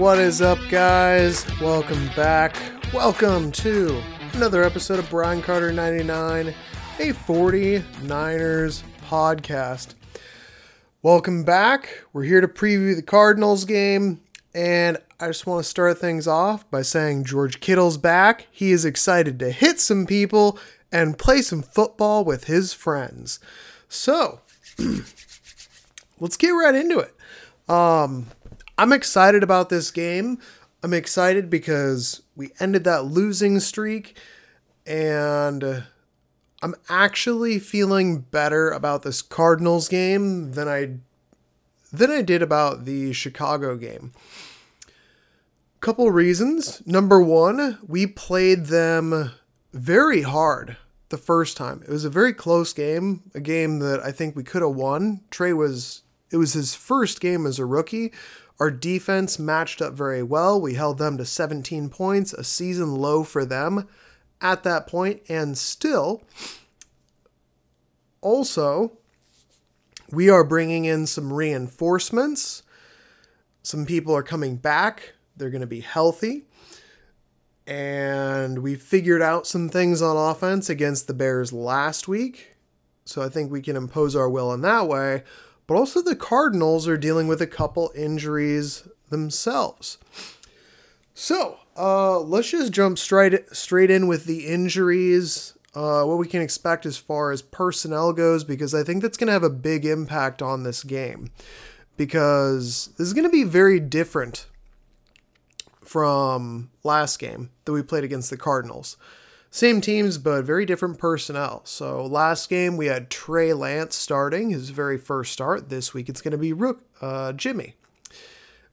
What is up, guys? Welcome back. Welcome to another episode of Brian Carter 99, a 49ers podcast. Welcome back. We're here to preview the Cardinals game, and I just want to start things off by saying George Kittle's back. He is excited to hit some people and play some football with his friends. So, let's get right into it. Um, I'm excited about this game. I'm excited because we ended that losing streak and uh, I'm actually feeling better about this Cardinals game than I than I did about the Chicago game. Couple reasons. Number 1, we played them very hard the first time. It was a very close game, a game that I think we could have won. Trey was it was his first game as a rookie. Our defense matched up very well. We held them to 17 points, a season low for them at that point, and still, also, we are bringing in some reinforcements. Some people are coming back. They're going to be healthy. And we figured out some things on offense against the Bears last week. So I think we can impose our will in that way. But also, the Cardinals are dealing with a couple injuries themselves. So uh, let's just jump straight straight in with the injuries. Uh, what we can expect as far as personnel goes, because I think that's going to have a big impact on this game. Because this is going to be very different from last game that we played against the Cardinals. Same teams, but very different personnel. So last game we had Trey Lance starting his very first start. This week it's going to be Rook, uh, Jimmy.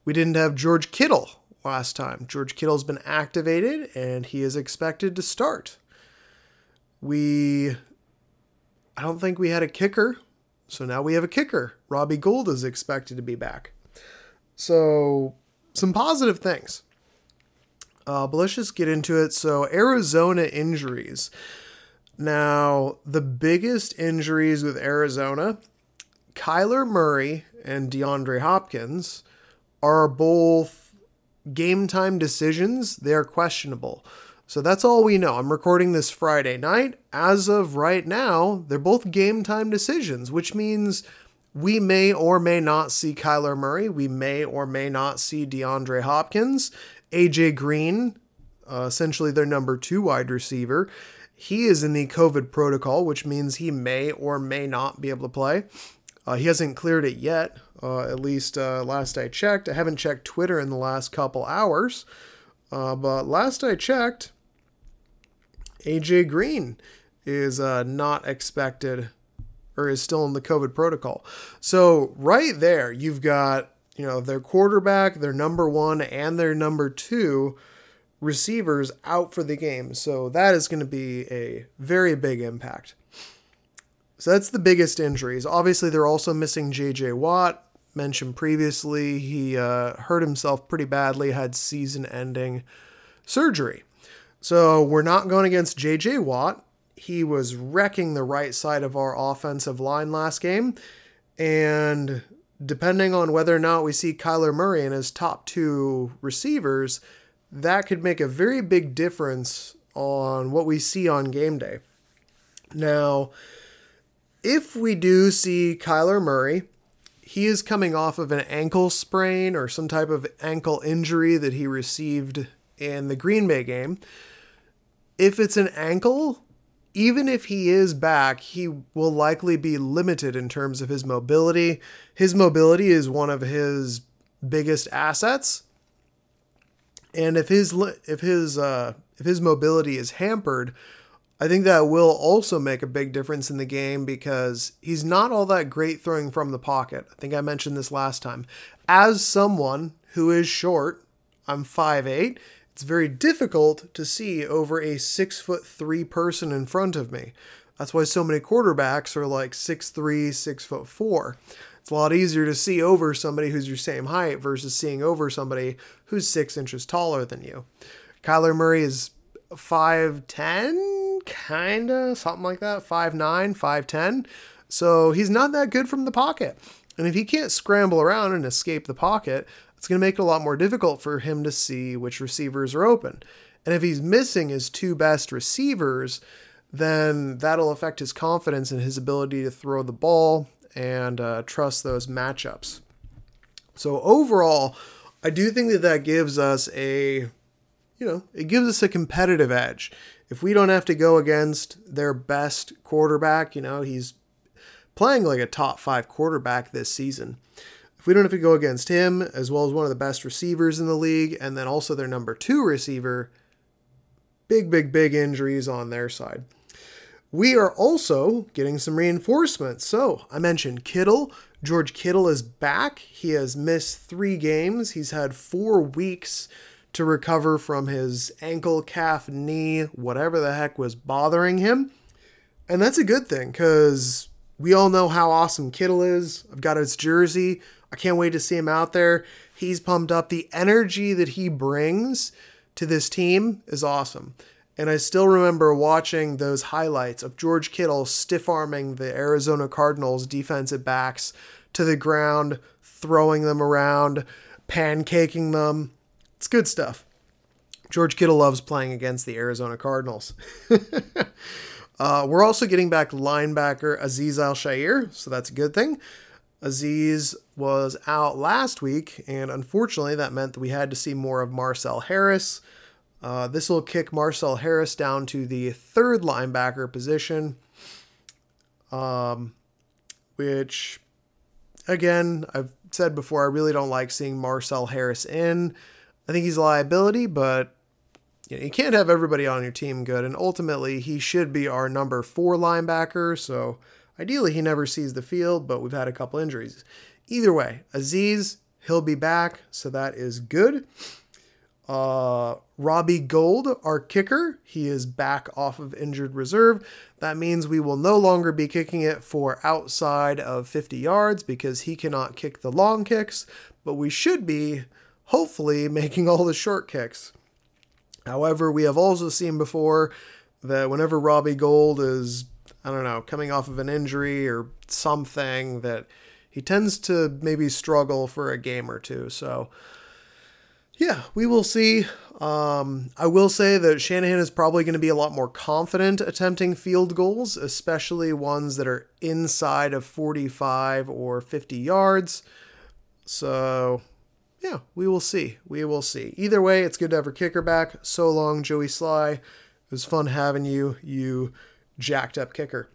We didn't have George Kittle last time. George Kittle's been activated and he is expected to start. We, I don't think we had a kicker, so now we have a kicker. Robbie Gould is expected to be back. So some positive things. Uh, but let's just get into it. So, Arizona injuries. Now, the biggest injuries with Arizona, Kyler Murray and DeAndre Hopkins are both game time decisions. They are questionable. So that's all we know. I'm recording this Friday night. As of right now, they're both game time decisions, which means we may or may not see Kyler Murray. We may or may not see DeAndre Hopkins. AJ Green, uh, essentially their number two wide receiver, he is in the COVID protocol, which means he may or may not be able to play. Uh, he hasn't cleared it yet, uh, at least uh, last I checked. I haven't checked Twitter in the last couple hours, uh, but last I checked, AJ Green is uh, not expected or is still in the COVID protocol. So, right there, you've got you know, their quarterback, their number one, and their number two receivers out for the game. So that is going to be a very big impact. So that's the biggest injuries. Obviously, they're also missing J.J. Watt. Mentioned previously, he uh, hurt himself pretty badly, had season ending surgery. So we're not going against J.J. Watt. He was wrecking the right side of our offensive line last game. And depending on whether or not we see Kyler Murray and his top two receivers, that could make a very big difference on what we see on game day. Now, if we do see Kyler Murray, he is coming off of an ankle sprain or some type of ankle injury that he received in the Green Bay game. If it's an ankle, even if he is back, he will likely be limited in terms of his mobility. His mobility is one of his biggest assets. And if his if his uh, if his mobility is hampered, I think that will also make a big difference in the game because he's not all that great throwing from the pocket. I think I mentioned this last time. As someone who is short, I'm 5'8 it's very difficult to see over a six foot three person in front of me. That's why so many quarterbacks are like six three, six foot four. It's a lot easier to see over somebody who's your same height versus seeing over somebody who's six inches taller than you. Kyler Murray is 5'10, kinda, something like that, 5'9, 5'10. So he's not that good from the pocket. And if he can't scramble around and escape the pocket, it's going to make it a lot more difficult for him to see which receivers are open. And if he's missing his two best receivers, then that'll affect his confidence and his ability to throw the ball and uh, trust those matchups. So overall, I do think that that gives us a, you know, it gives us a competitive edge. If we don't have to go against their best quarterback, you know, he's playing like a top five quarterback this season. We don't have to go against him, as well as one of the best receivers in the league, and then also their number two receiver, big, big, big injuries on their side. We are also getting some reinforcements. So I mentioned Kittle. George Kittle is back. He has missed three games. He's had four weeks to recover from his ankle, calf, knee, whatever the heck was bothering him. And that's a good thing because we all know how awesome Kittle is. I've got his jersey. I can't wait to see him out there. He's pumped up. The energy that he brings to this team is awesome. And I still remember watching those highlights of George Kittle stiff arming the Arizona Cardinals defensive backs to the ground, throwing them around, pancaking them. It's good stuff. George Kittle loves playing against the Arizona Cardinals. uh, we're also getting back linebacker Azeez Al-Shaair, so that's a good thing. Azeez was out last week, and unfortunately, that meant that we had to see more of Marcel Harris. Uh, this will kick Marcel Harris down to the third linebacker position, um, which, again, I've said before, I really don't like seeing Marcel Harris in. I think he's a liability, but you, know, you can't have everybody on your team good. And ultimately, he should be our number four linebacker. So ideally, he never sees the field, but we've had a couple injuries. Either way, Azeez, he'll be back. So that is good. Uh, Robbie Gould, our kicker, he is back off of injured reserve. That means we will no longer be kicking it for outside of 50 yards because he cannot kick the long kicks, but we should be, hopefully, making all the short kicks. However, we have also seen before that whenever Robbie Gould is, I don't know, coming off of an injury or something, that he tends to maybe struggle for a game or two. So, yeah, we will see. Um, I will say that Shanahan is probably going to be a lot more confident attempting field goals, especially ones that are inside of 45 or 50 yards. So, yeah, we will see. We will see. Either way, it's good to have our kicker back. So long, Joey Slye. It was fun having you, you jacked up kicker.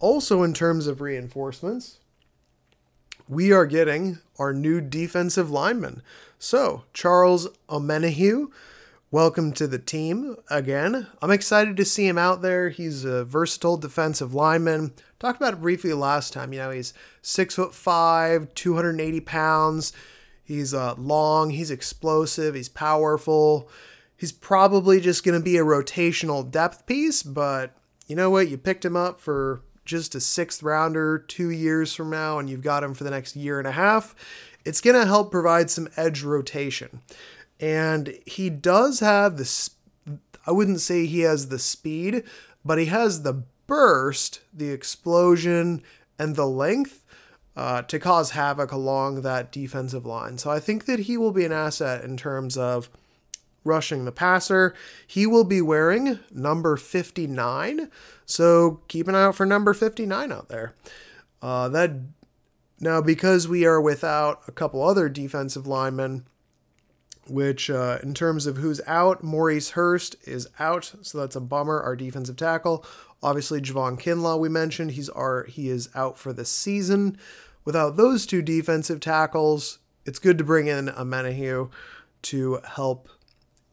Also, in terms of reinforcements, we are getting our new defensive lineman. So, Charles Omenihu, welcome to the team again. I'm excited to see him out there. He's a versatile defensive lineman. Talked about it briefly last time. You know, he's six foot five, 280 pounds. He's uh, long, he's explosive, he's powerful. He's probably just going to be a rotational depth piece, but you know what? You picked him up for just a sixth rounder two years from now, and you've got him for the next year and a half it's going to help provide some edge rotation. And he does have this, I wouldn't say he has the speed, but he has the burst, the explosion, and the length uh, to cause havoc along that defensive line. So I think that he will be an asset in terms of rushing the passer. He will be wearing number 59. So keep an eye out for number 59 out there. Uh, that now, because we are without a couple other defensive linemen, which uh, in terms of who's out, Maurice Hurst is out, so that's a bummer. Our defensive tackle, obviously Javon Kinlaw, we mentioned he's our he is out for the season. Without those two defensive tackles, it's good to bring in Omenihu to help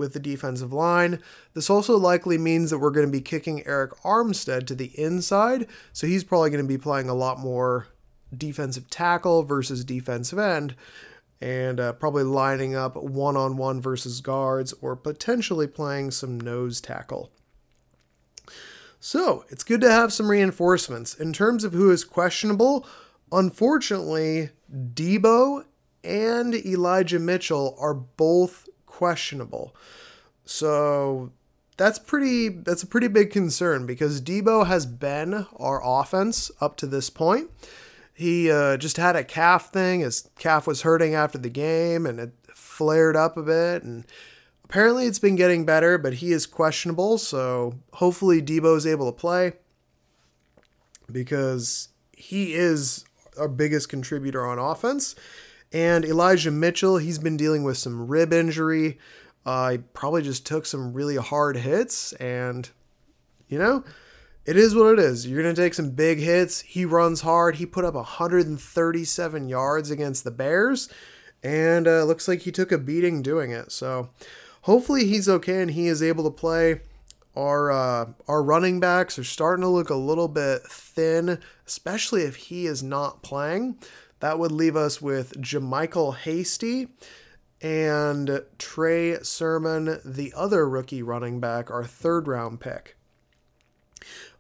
with the defensive line. This also likely means that we're going to be kicking Arik Armstead to the inside, so he's probably going to be playing a lot more defensive tackle versus defensive end, and uh, probably lining up one on one versus guards or potentially playing some nose tackle. So it's good to have some reinforcements. In terms of who is questionable, unfortunately, Deebo and Elijah Mitchell are both questionable. So that's pretty that's a pretty big concern because Deebo has been our offense up to this point He uh, just had a calf thing. His calf was hurting after the game and it flared up a bit. And apparently it's been getting better, but he is questionable. So hopefully Deebo's able to play because he is our biggest contributor on offense. And Elijah Mitchell, he's been dealing with some rib injury. Uh, probably just took some really hard hits, and you know, it is what it is. You're going to take some big hits. He runs hard. He put up 137 yards against the Bears, and uh, looks like he took a beating doing it. So hopefully he's okay and he is able to play. Our uh, our running backs are starting to look a little bit thin, especially if he is not playing. That would leave us with JaMycal Hasty and Trey Sermon, the other rookie running back, our third round pick.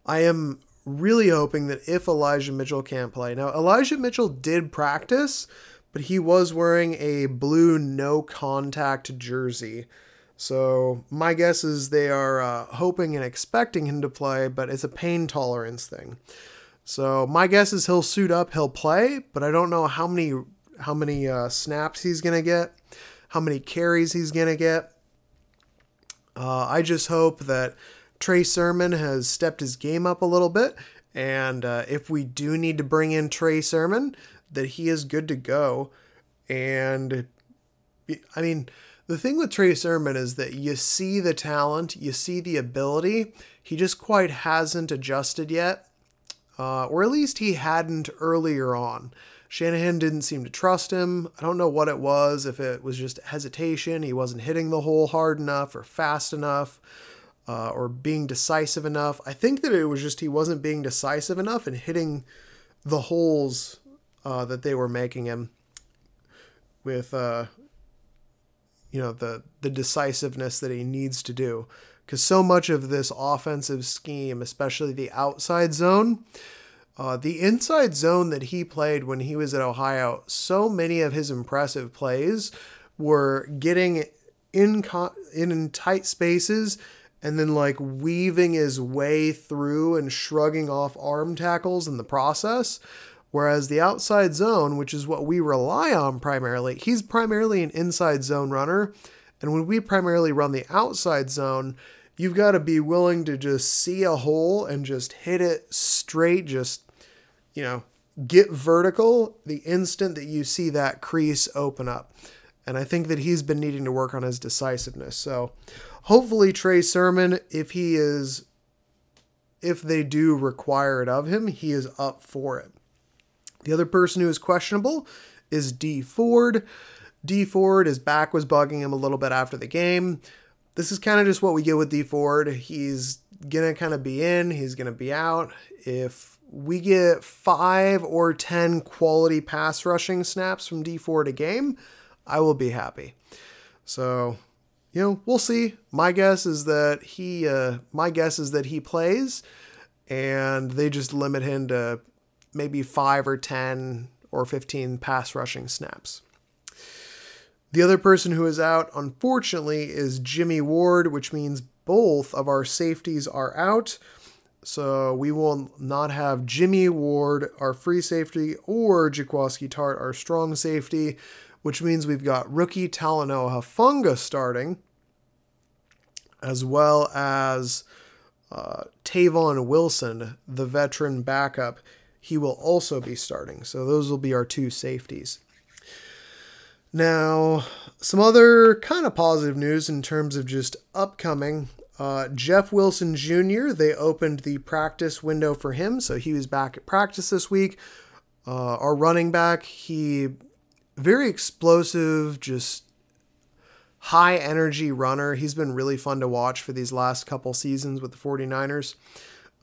I am really hoping that if Elijah Mitchell can't play. Now, Elijah Mitchell did practice, but he was wearing a blue no contact jersey. So, my guess is they are uh, hoping and expecting him to play, but it's a pain tolerance thing. So, my guess is he'll suit up, he'll play, but I don't know how many how many uh, snaps he's to get, how many carries he's to get. Uh, I just hope that Trey Sermon has stepped his game up a little bit. And uh, if we do need to bring in Trey Sermon, that he is good to go. And I mean, the thing with Trey Sermon is that you see the talent, you see the ability. He just quite hasn't adjusted yet, uh, or at least he hadn't earlier on. Shanahan didn't seem to trust him. I don't know what it was, if it was just hesitation, he wasn't hitting the hole hard enough or fast enough uh, or being decisive enough. I think that it was just he wasn't being decisive enough and hitting the holes uh, that they were making him with, uh, you know, the the decisiveness that he needs to do. Because so much of this offensive scheme, especially the outside zone, uh, the inside zone that he played when he was at Ohio, so many of his impressive plays were getting in in tight spaces and then like weaving his way through and shrugging off arm tackles in the process. Whereas the outside zone, which is what we rely on primarily, he's primarily an inside zone runner. And when we primarily run the outside zone, you've got to be willing to just see a hole and just hit it straight, just, you know, get vertical the instant that you see that crease open up. And I think that he's been needing to work on his decisiveness. So hopefully Trey Sermon, if he is, if they do require it of him, he is up for it. The other person who is questionable is Dee Ford. Dee Ford, his back was bugging him a little bit after the game. This is kind of just what we get with Dee Ford. He's to kind of be in, he's to be out. If we get five or 10 quality pass rushing snaps from Dee Ford a game, I will be happy. So you know, we'll see. My guess is that he, uh, my guess is that he plays, and they just limit him to maybe five or ten or fifteen pass rushing snaps. The other person who is out, unfortunately, is Jimmy Ward, which means both of our safeties are out. So we will not have Jimmy Ward, our free safety, or Jaquiski Tartt, our strong safety which means we've got rookie Talanoa Hufanga starting, as well as uh, Tavon Wilson, the veteran backup. He will also be starting. So those will be our two safeties. Now, some other kind of positive news in terms of just upcoming. Uh, Jeff Wilson Jr., they opened the practice window for him, so he was back at practice this week. Uh, our running back, he very explosive, just high energy runner. He's been really fun to watch for these last couple seasons with the 49ers.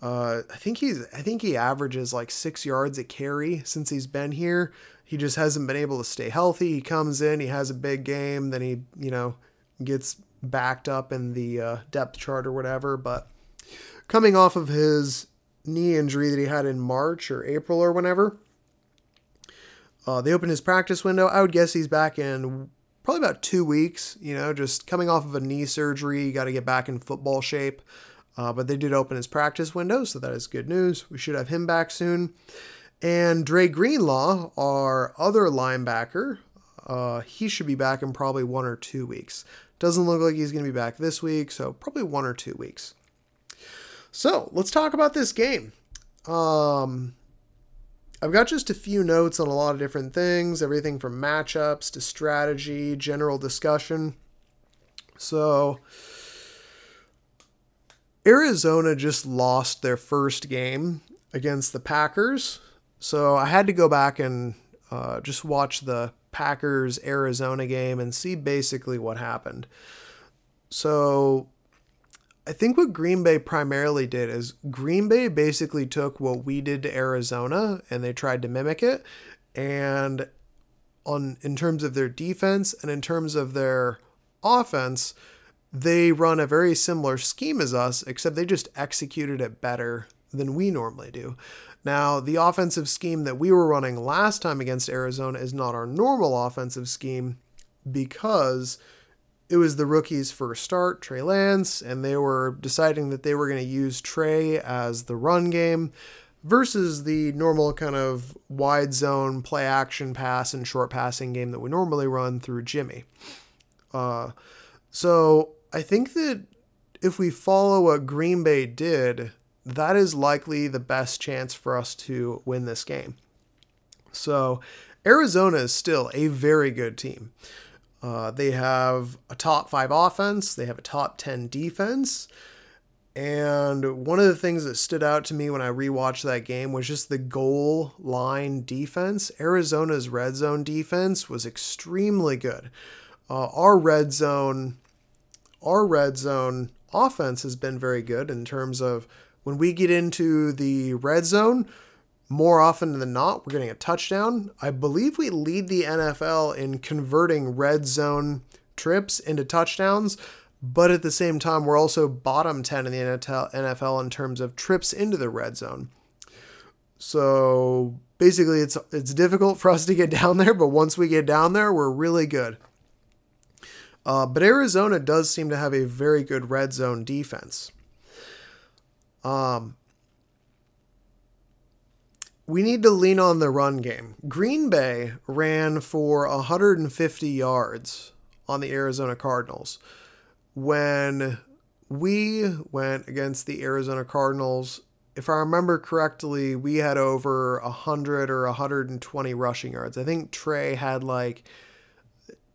Uh, I think he's I think he averages like six yards a carry since he's been here. He just hasn't been able to stay healthy. He comes in, he has a big game, then he you know gets backed up in the uh, depth chart or whatever. But coming off of his knee injury that he had in March or April or whenever, uh, they opened his practice window. I would guess he's back in probably about two weeks. You know, just coming off of a knee surgery, You got to get back in football shape. Uh, but they did open his practice window, so that is good news. We should have him back soon. And Dre Greenlaw, our other linebacker, uh, he should be back in probably one or two weeks. Doesn't look like he's going to be back this week, so probably one or two weeks. So let's talk about this game. Um, I've got just a few notes on a lot of different things, everything from matchups to strategy, general discussion. So, Arizona just lost their first game against the Packers. So, I had to go back and uh, just watch the Packers Arizona game and see basically what happened. So, I think what Green Bay primarily did is Green Bay basically took what we did to Arizona and they tried to mimic it. And on in terms of their defense and in terms of their offense, they run a very similar scheme as us, except they just executed it better than we normally do. Now, the offensive scheme that we were running last time against Arizona is not our normal offensive scheme because it was the rookie's first start, Trey Lance, and they were deciding that they were going to use Trey as the run game versus the normal kind of wide zone play action pass and short passing game that we normally run through Jimmy. Uh, so I think that if we follow what Green Bay did, that is likely the best chance for us to win this game. So Arizona is still a very good team. Uh, they have a top five offense, they have a top 10 defense. And one of the things that stood out to me when I rewatched that game was just the goal line defense. Arizona's red zone defense was extremely good. Uh, our red zone, our red zone offense has been very good in terms of when we get into the red zone, more often than not, we're getting a touchdown. I believe we lead the NFL in converting red zone trips into touchdowns, but at the same time, we're also bottom 10 in the NFL in terms of trips into the red zone. So basically, it's it's difficult for us to get down there, but once we get down there, we're really good. Uh, but Arizona does seem to have a very good red zone defense. Um, we need to lean on the run game. Green Bay ran for 150 yards on the Arizona Cardinals. When we went against the Arizona Cardinals, if I remember correctly, we had over 100 or 120 rushing yards. I think Trey had like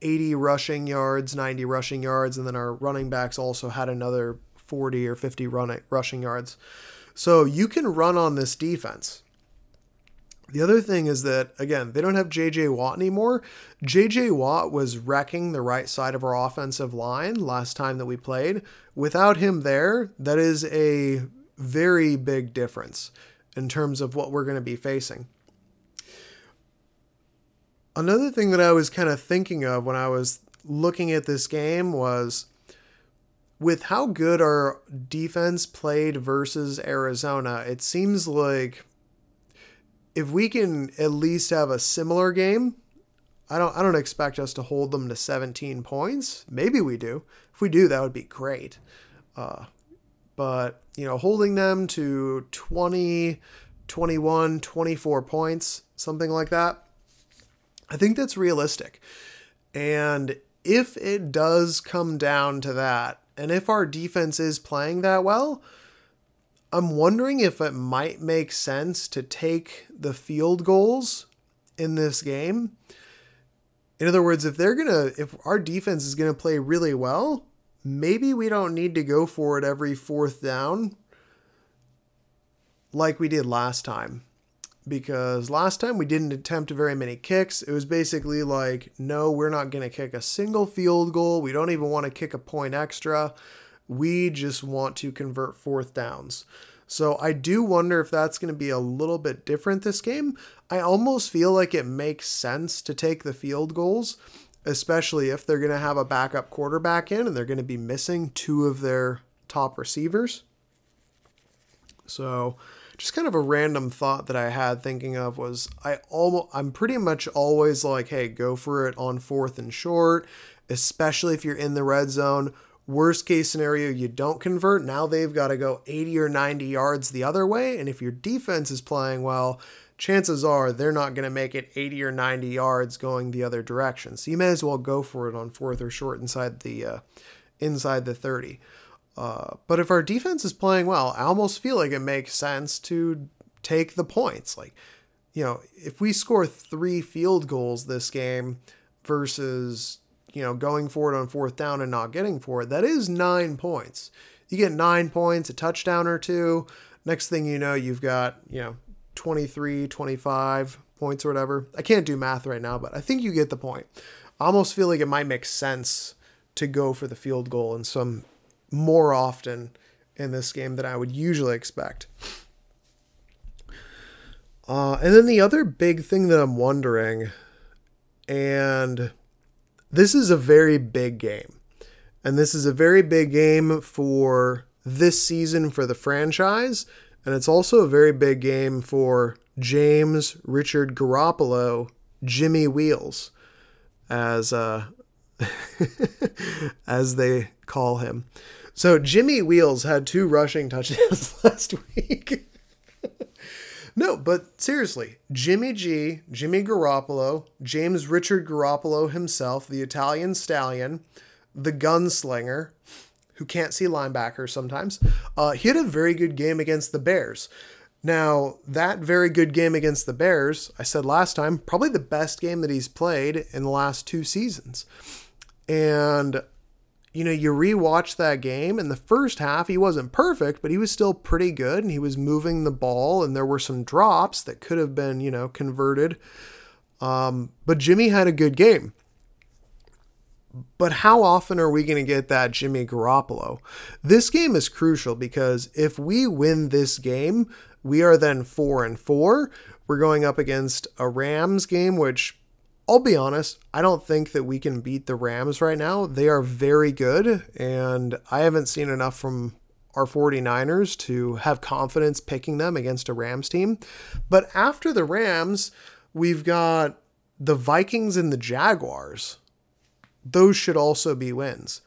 80 rushing yards, 90 rushing yards, and then our running backs also had another 40 or 50 run- rushing yards. So you can run on this defense. The other thing is that, again, they don't have JJ Watt anymore. JJ Watt was wrecking the right side of our offensive line last time that we played. Without him there, that is a very big difference in terms of what we're going to be facing. Another thing that I was kind of thinking of when I was looking at this game was with how good our defense played versus Arizona, it seems like if we can at least have a similar game, I don't I don't expect us to hold them to 17 points. Maybe we do. If we do, that would be great. Uh, but you know, holding them to 20, 21, 24 points, something like that, I think that's realistic. And if it does come down to that, and if our defense is playing that well, I'm wondering if it might make sense to take the field goals in this game. In other words, if they're going to, if our defense is going to play really well, maybe we don't need to go for it every fourth down like we did last time. Because last time we didn't attempt very many kicks. It was basically like, no, we're not going to kick a single field goal. We don't even want to kick a point extra. We just want to convert fourth downs. So I do wonder if that's going to be a little bit different this game. I almost feel like it makes sense to take the field goals, especially if they're going to have a backup quarterback in and they're going to be missing two of their top receivers. So just kind of a random thought that I had thinking of was I almost I'm pretty much always like, hey, go for it on fourth and short, especially if you're in the red zone Worst case scenario, you don't convert. Now they've got to go 80 or 90 yards the other way. And if your defense is playing well, chances are they're not going to make it 80 or 90 yards going the other direction. So you may as well go for it on fourth or short inside the uh, inside the 30. Uh, but if our defense is playing well, I almost feel like it makes sense to take the points. Like, you know, if we score three field goals this game versus, you know, going for it on fourth down and not getting for it, that is nine points. You get nine points, a touchdown or two. Next thing you know, you've got, you know, 23, 25 points or whatever. I can't do math right now, but I think you get the point. I almost feel like it might make sense to go for the field goal in some more often in this game than I would usually expect. Uh, and then the other big thing that I'm wondering, and this is a very big game, and this is a very big game for this season for the franchise, and it's also a very big game for James Richard Garoppolo, Jimmy Wheels, as uh, as they call him. So Jimmy Wheels had two rushing touchdowns last week. no, but seriously, Jimmy G, Jimmy Garoppolo, James Richard Garoppolo himself, the Italian stallion, the gunslinger, who can't see linebackers sometimes, uh, he had a very good game against the Bears. Now, that very good game against the Bears, I said last time, probably the best game that he's played in the last two seasons. And you know, you rewatch that game, and the first half he wasn't perfect, but he was still pretty good, and he was moving the ball, and there were some drops that could have been, you know, converted. Um, but Jimmy had a good game. But how often are we going to get that Jimmy Garoppolo? This game is crucial because if we win this game, we are then four and four. We're going up against a Rams game, which I'll be honest, I don't think that we can beat the Rams right now. They are very good, and I haven't seen enough from our 49ers to have confidence picking them against a Rams team. But after the Rams, we've got the Vikings and the Jaguars. Those should also be wins.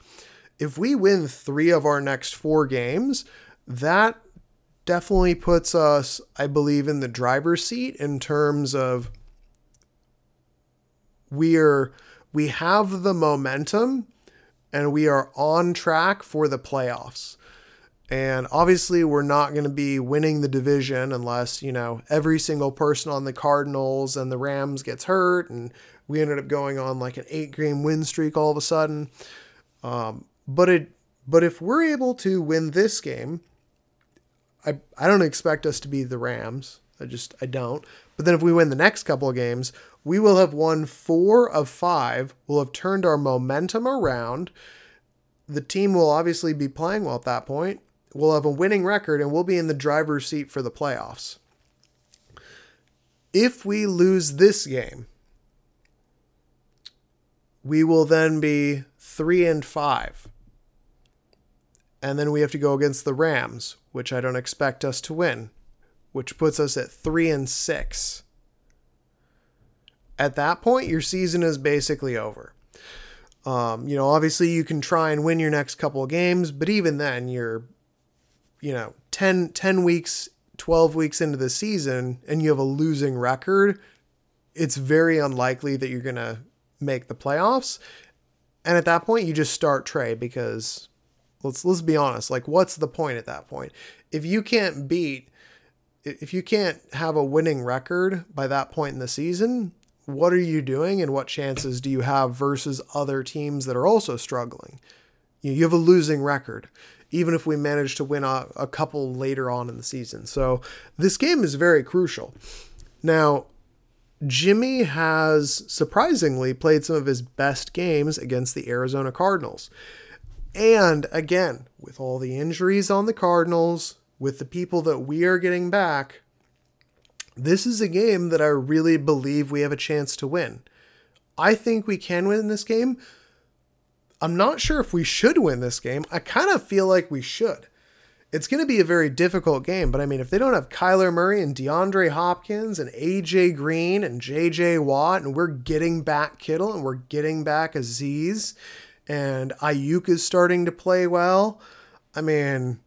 If we win three of our next four games, that definitely puts us, I believe, in the driver's seat in terms of we're we have the momentum and we are on track for the playoffs. And obviously, we're not going to be winning the division unless, you know, every single person on the Cardinals and the Rams gets hurt and we ended up going on like an eight game win streak all of a sudden. Um, but it, but if we're able to win this game, I, I don't expect us to be the Rams. I just, I don't. But then if we win the next couple of games, we will have won four of five. We'll have turned our momentum around. The team will obviously be playing well at that point. We'll have a winning record and we'll be in the driver's seat for the playoffs. If we lose this game, we will then be three and five. And then we have to go against the Rams, which I don't expect us to win, which puts us at three and six at that point, your season is basically over. Um, you know, obviously you can try and win your next couple of games, but even then, you're, you know, 10, 10 weeks, 12 weeks into the season and you have a losing record, it's very unlikely that you're going to make the playoffs. And at that point, you just start Trey because let's let's be honest, like what's the point at that point? If you can't beat if you can't have a winning record by that point in the season, what are you doing and what chances do you have versus other teams that are also struggling? You, have a losing record, even if we manage to win a, a couple later on in the season. So this game is very crucial. Now, Jimmy has surprisingly played some of his best games against the Arizona Cardinals. And again, with all the injuries on the Cardinals, with the people that we are getting back, this is a game that I really believe we have a chance to win. I think we can win this game. I'm not sure if we should win this game. I kind of feel like we should. It's going to be a very difficult game, but I mean, if they don't have Kyler Murray and DeAndre Hopkins and AJ Green and JJ Watt, and we're getting back Kittle and we're getting back Azeez, and Aiyuk is starting to play well, I mean,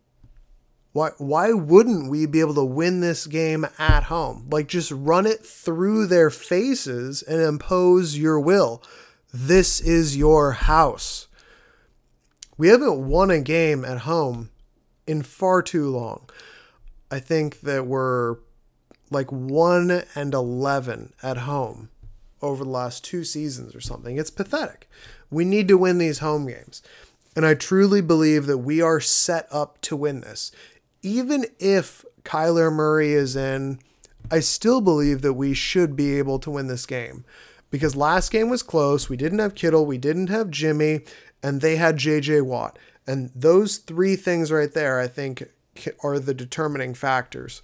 Why why wouldn't we be able to win this game at home? Like just run it through their faces and impose your will. This is your house. We haven't won a game at home in far too long. I think that we're like 1 and 11 at home over the last two seasons or something. It's pathetic. We need to win these home games. And I truly believe that we are set up to win this even if Kyler Murray is in, I still believe that we should be able to win this game. Because last game was close. We didn't have Kittle, we didn't have Jimmy, and they had JJ Watt. And those three things right there, I think, are the determining factors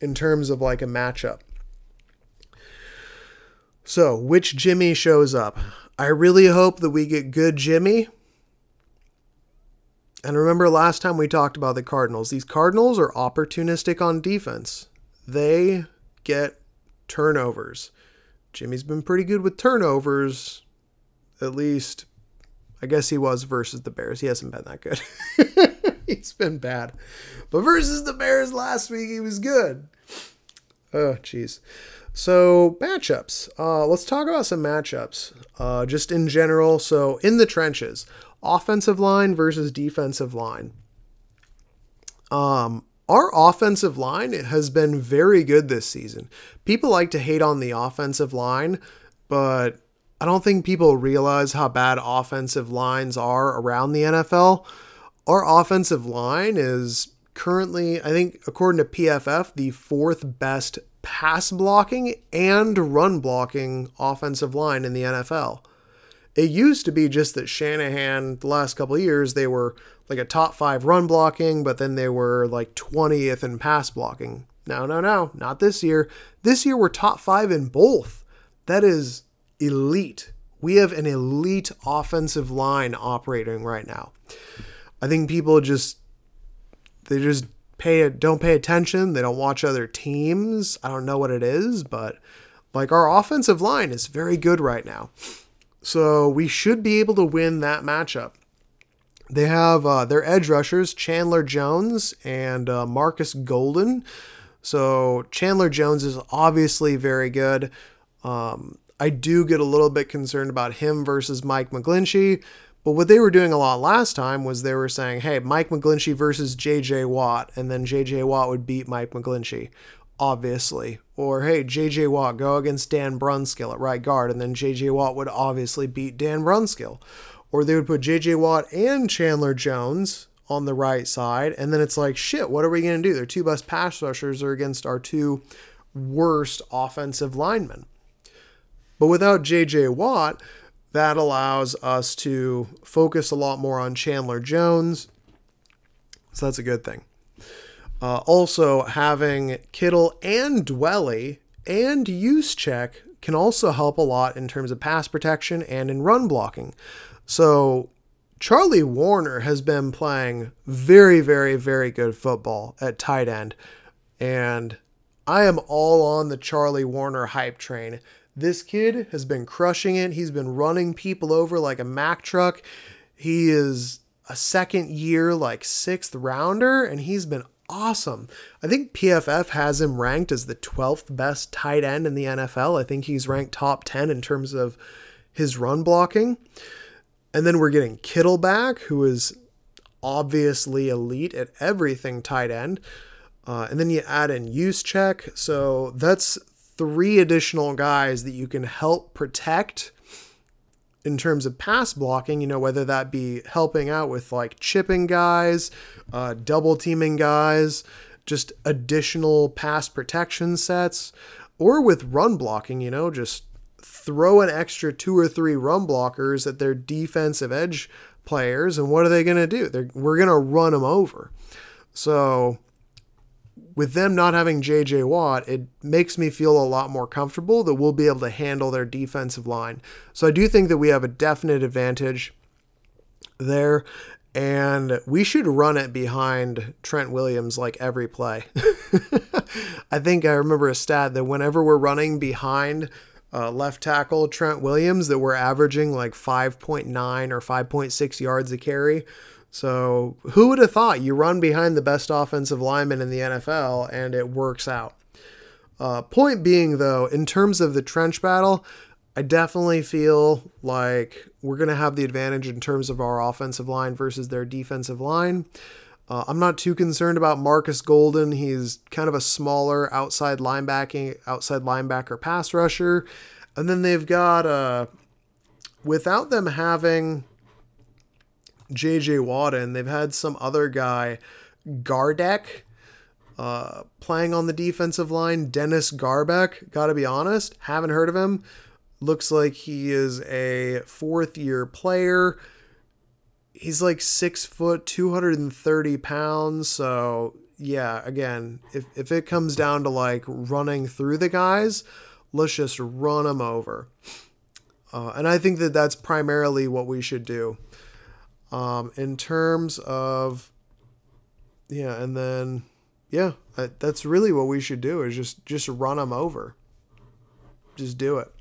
in terms of like a matchup. So, which Jimmy shows up? I really hope that we get good Jimmy and remember last time we talked about the Cardinals. These Cardinals are opportunistic on defense. They get turnovers. Jimmy's been pretty good with turnovers, at least I guess he was versus the Bears. He hasn't been that good. He's been bad. But versus the Bears last week, he was good. Oh, jeez. So, matchups. Uh, let's talk about some matchups uh, just in general. So, in the trenches, offensive line versus defensive line. Um, our offensive line has been very good this season. People like to hate on the offensive line, but I don't think people realize how bad offensive lines are around the NFL. Our offensive line is currently, I think, according to PFF, the fourth best pass blocking and run blocking offensive line in the NFL. It used to be just that Shanahan, the last couple years, they were like a top five run blocking, but then they were like 20th in pass blocking. No, no, no, not this year. This year we're top five in both. That is elite. We have an elite offensive line operating right now. I think people just they just pay don't pay attention. They don't watch other teams. I don't know what it is, but like our offensive line is very good right now. So we should be able to win that matchup. They have uh, their edge rushers, Chandler Jones and uh, Marcus Golden. So Chandler Jones is obviously very good. Um, I do get a little bit concerned about him versus Mike McGlinchey. But what they were doing a lot last time was they were saying, hey, Mike McGlinchey versus JJ Watt, and then JJ Watt would beat Mike McGlinchey obviously. Or hey, JJ Watt go against Dan Brunskill at right guard, and then JJ Watt would obviously beat Dan Brunskill. Or they would put JJ Watt and Chandler Jones on the right side, and then it's like, shit, what are we going to do? Their two best pass rushers are against our two worst offensive linemen. But without JJ Watt, that allows us to focus a lot more on Chandler Jones. So that's a good thing. Uh, also, having Kittle and Dwelley and Juszczyk can also help a lot in terms of pass protection and in run blocking. So, Charlie Woerner has been playing very, very, very good football at tight end. And I am all on the Charlie Woerner hype train. This kid has been crushing it. He's been running people over like a Mack truck. He is a second year, like sixth rounder, and he's been awesome. I think PFF has him ranked as the 12th best tight end in the NFL. I think he's ranked top 10 in terms of his run blocking. And then we're getting Kittle back, who is obviously elite at everything tight end. Uh, and then you add in Juszczyk. So that's three additional guys that you can help protect in terms of pass blocking, you know, whether that be helping out with like chipping guys, uh, double teaming guys, just additional pass protection sets, or with run blocking, you know, just throw an extra two or three run blockers at their defensive edge players. And what are they going to do? They're, we're going to run them over. So with them not having JJ Watt, it makes me feel a lot more comfortable that we'll be able to handle their defensive line. So I do think that we have a definite advantage there. And we should run it behind Trent Williams like every play. I think I remember a stat that whenever we're running behind uh, left tackle Trent Williams, that we're averaging like 5.9 or 5.6 yards a carry. So, who would have thought you run behind the best offensive lineman in the NFL and it works out? Uh, point being, though, in terms of the trench battle, I definitely feel like we're going to have the advantage in terms of our offensive line versus their defensive line. Uh, I'm not too concerned about Marcus Golden. He's kind of a smaller outside linebacking, outside linebacker pass rusher. And then they've got, uh, without them having JJ Watt, they've had some other guy, Gardeck, uh, playing on the defensive line. Dennis Gardeck, gotta be honest, haven't heard of him. Looks like he is a fourth year player. He's like six foot, 230 pounds. So, yeah, again, if, if it comes down to like running through the guys, let's just run them over. Uh, and I think that that's primarily what we should do. Um, in terms of, yeah, and then, yeah, that's really what we should do is just just run them over. Just do it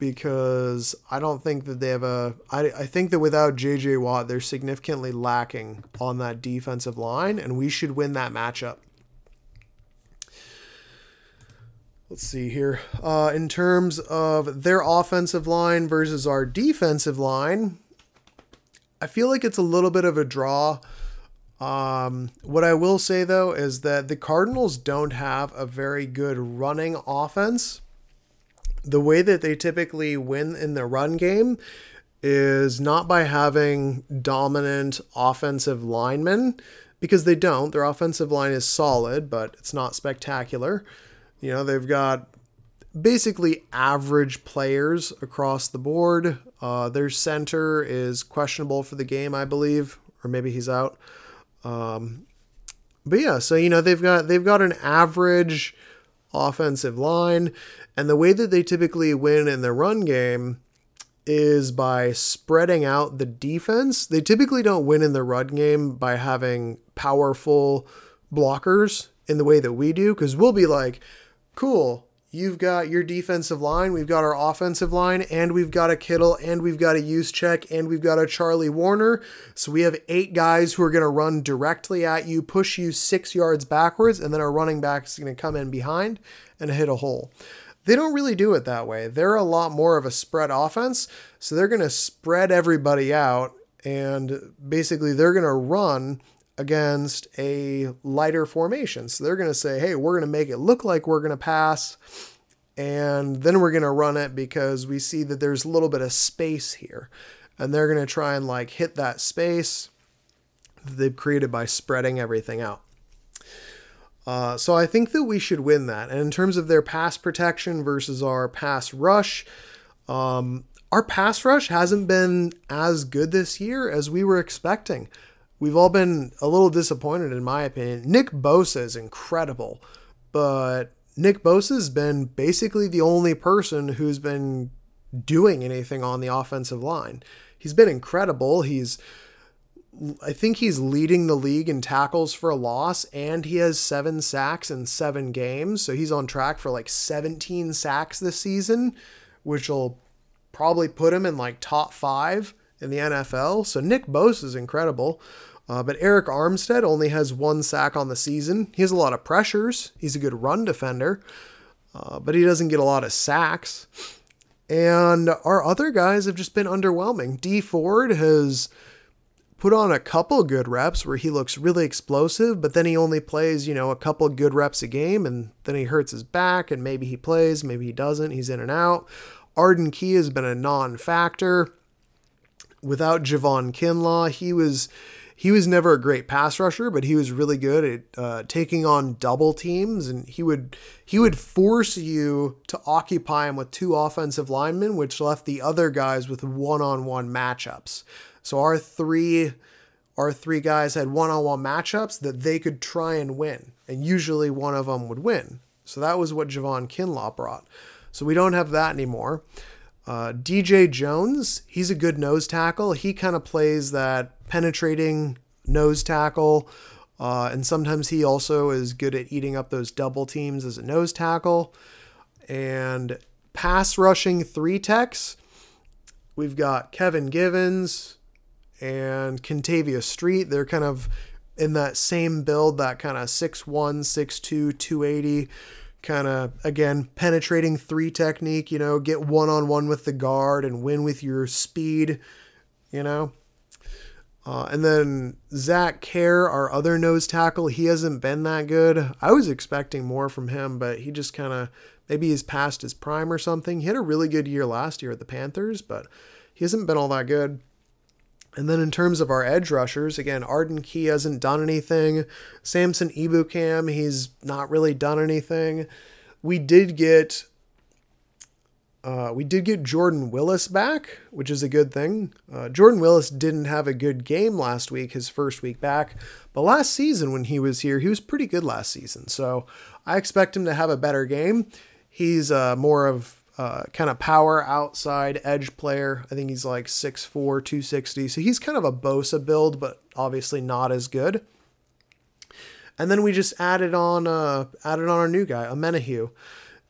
because I don't think that they have a. I, I think that without JJ Watt, they're significantly lacking on that defensive line, and we should win that matchup. Let's see here. Uh, in terms of their offensive line versus our defensive line, I feel like it's a little bit of a draw. Um, what I will say though is that the Cardinals don't have a very good running offense the way that they typically win in the run game is not by having dominant offensive linemen because they don't. Their offensive line is solid, but it's not spectacular. You know, they've got basically average players across the board. Uh, their center is questionable for the game, I believe, or maybe he's out. Um, but yeah, so you know they've got they've got an average offensive line. And the way that they typically win in the run game is by spreading out the defense. They typically don't win in the run game by having powerful blockers in the way that we do, because we'll be like, cool, You've got your defensive line, we've got our offensive line, and we've got a Kittle, and we've got a Juszczyk, and we've got a Charlie Woerner. So we have eight guys who are going to run directly at you, push you six yards backwards, and then our running back is going to come in behind and hit a hole. They don't really do it that way. They're a lot more of a spread offense, so they're going to spread everybody out, and basically they're going to run against a lighter formation. So they're going to say, hey, we're going to make it look like we're going to pass, and then we're going to run it because we see that there's a little bit of space here. And they're going to try and like hit that space that they've created by spreading everything out. Uh, so I think that we should win that. And in terms of their pass protection versus our pass rush, um, our pass rush hasn't been as good this year as we were expecting we've all been a little disappointed, in my opinion. Nick Bosa is incredible, but Nick Bosa has been basically the only person who's been doing anything on the offensive line. He's been incredible. He's I think he's leading the league in tackles for a loss, and he has seven sacks in seven games. So he's on track for like 17 sacks this season, which will probably put him in like top five in the NFL. So Nick Bosa is incredible. Uh, but Arik Armstead only has one sack on the season. He has a lot of pressures. He's a good run defender, uh, but he doesn't get a lot of sacks. And our other guys have just been underwhelming. Dee Ford has put on a couple good reps where he looks really explosive, but then he only plays, you know, a couple good reps a game and then he hurts his back and maybe he plays, maybe he doesn't. He's in and out. Arden Key has been a non factor. Without Javon Kinlaw, he was he was never a great pass rusher, but he was really good at uh, taking on double teams, and he would he would force you to occupy him with two offensive linemen, which left the other guys with one-on-one matchups. So our three our three guys had one-on-one matchups that they could try and win, and usually one of them would win. So that was what Javon Kinlaw brought. So we don't have that anymore. Uh, DJ Jones, he's a good nose tackle. He kind of plays that penetrating nose tackle. Uh, and sometimes he also is good at eating up those double teams as a nose tackle. And pass rushing three techs, we've got Kevin Givens and Kentavius Street. They're kind of in that same build, that kind of 6'1, 6'2, 280 kind of again penetrating three technique you know get one on one with the guard and win with your speed you know uh, and then Zach Kerr, our other nose tackle, he hasn't been that good. I was expecting more from him, but he just kind of maybe he's past his prime or something. He had a really good year last year at the Panthers, but he hasn't been all that good. And then in terms of our edge rushers, again, Arden Key hasn't done anything. Samson Ebukam, he's not really done anything. We did get uh, we did get Jordan Willis back, which is a good thing. Uh, Jordan Willis didn't have a good game last week, his first week back, but last season when he was here, he was pretty good last season. So I expect him to have a better game. He's uh, more of uh, kind of power outside edge player. I think he's like 6'4, 260. So he's kind of a Bosa build, but obviously not as good. And then we just added on uh, added on our new guy, Omenihu.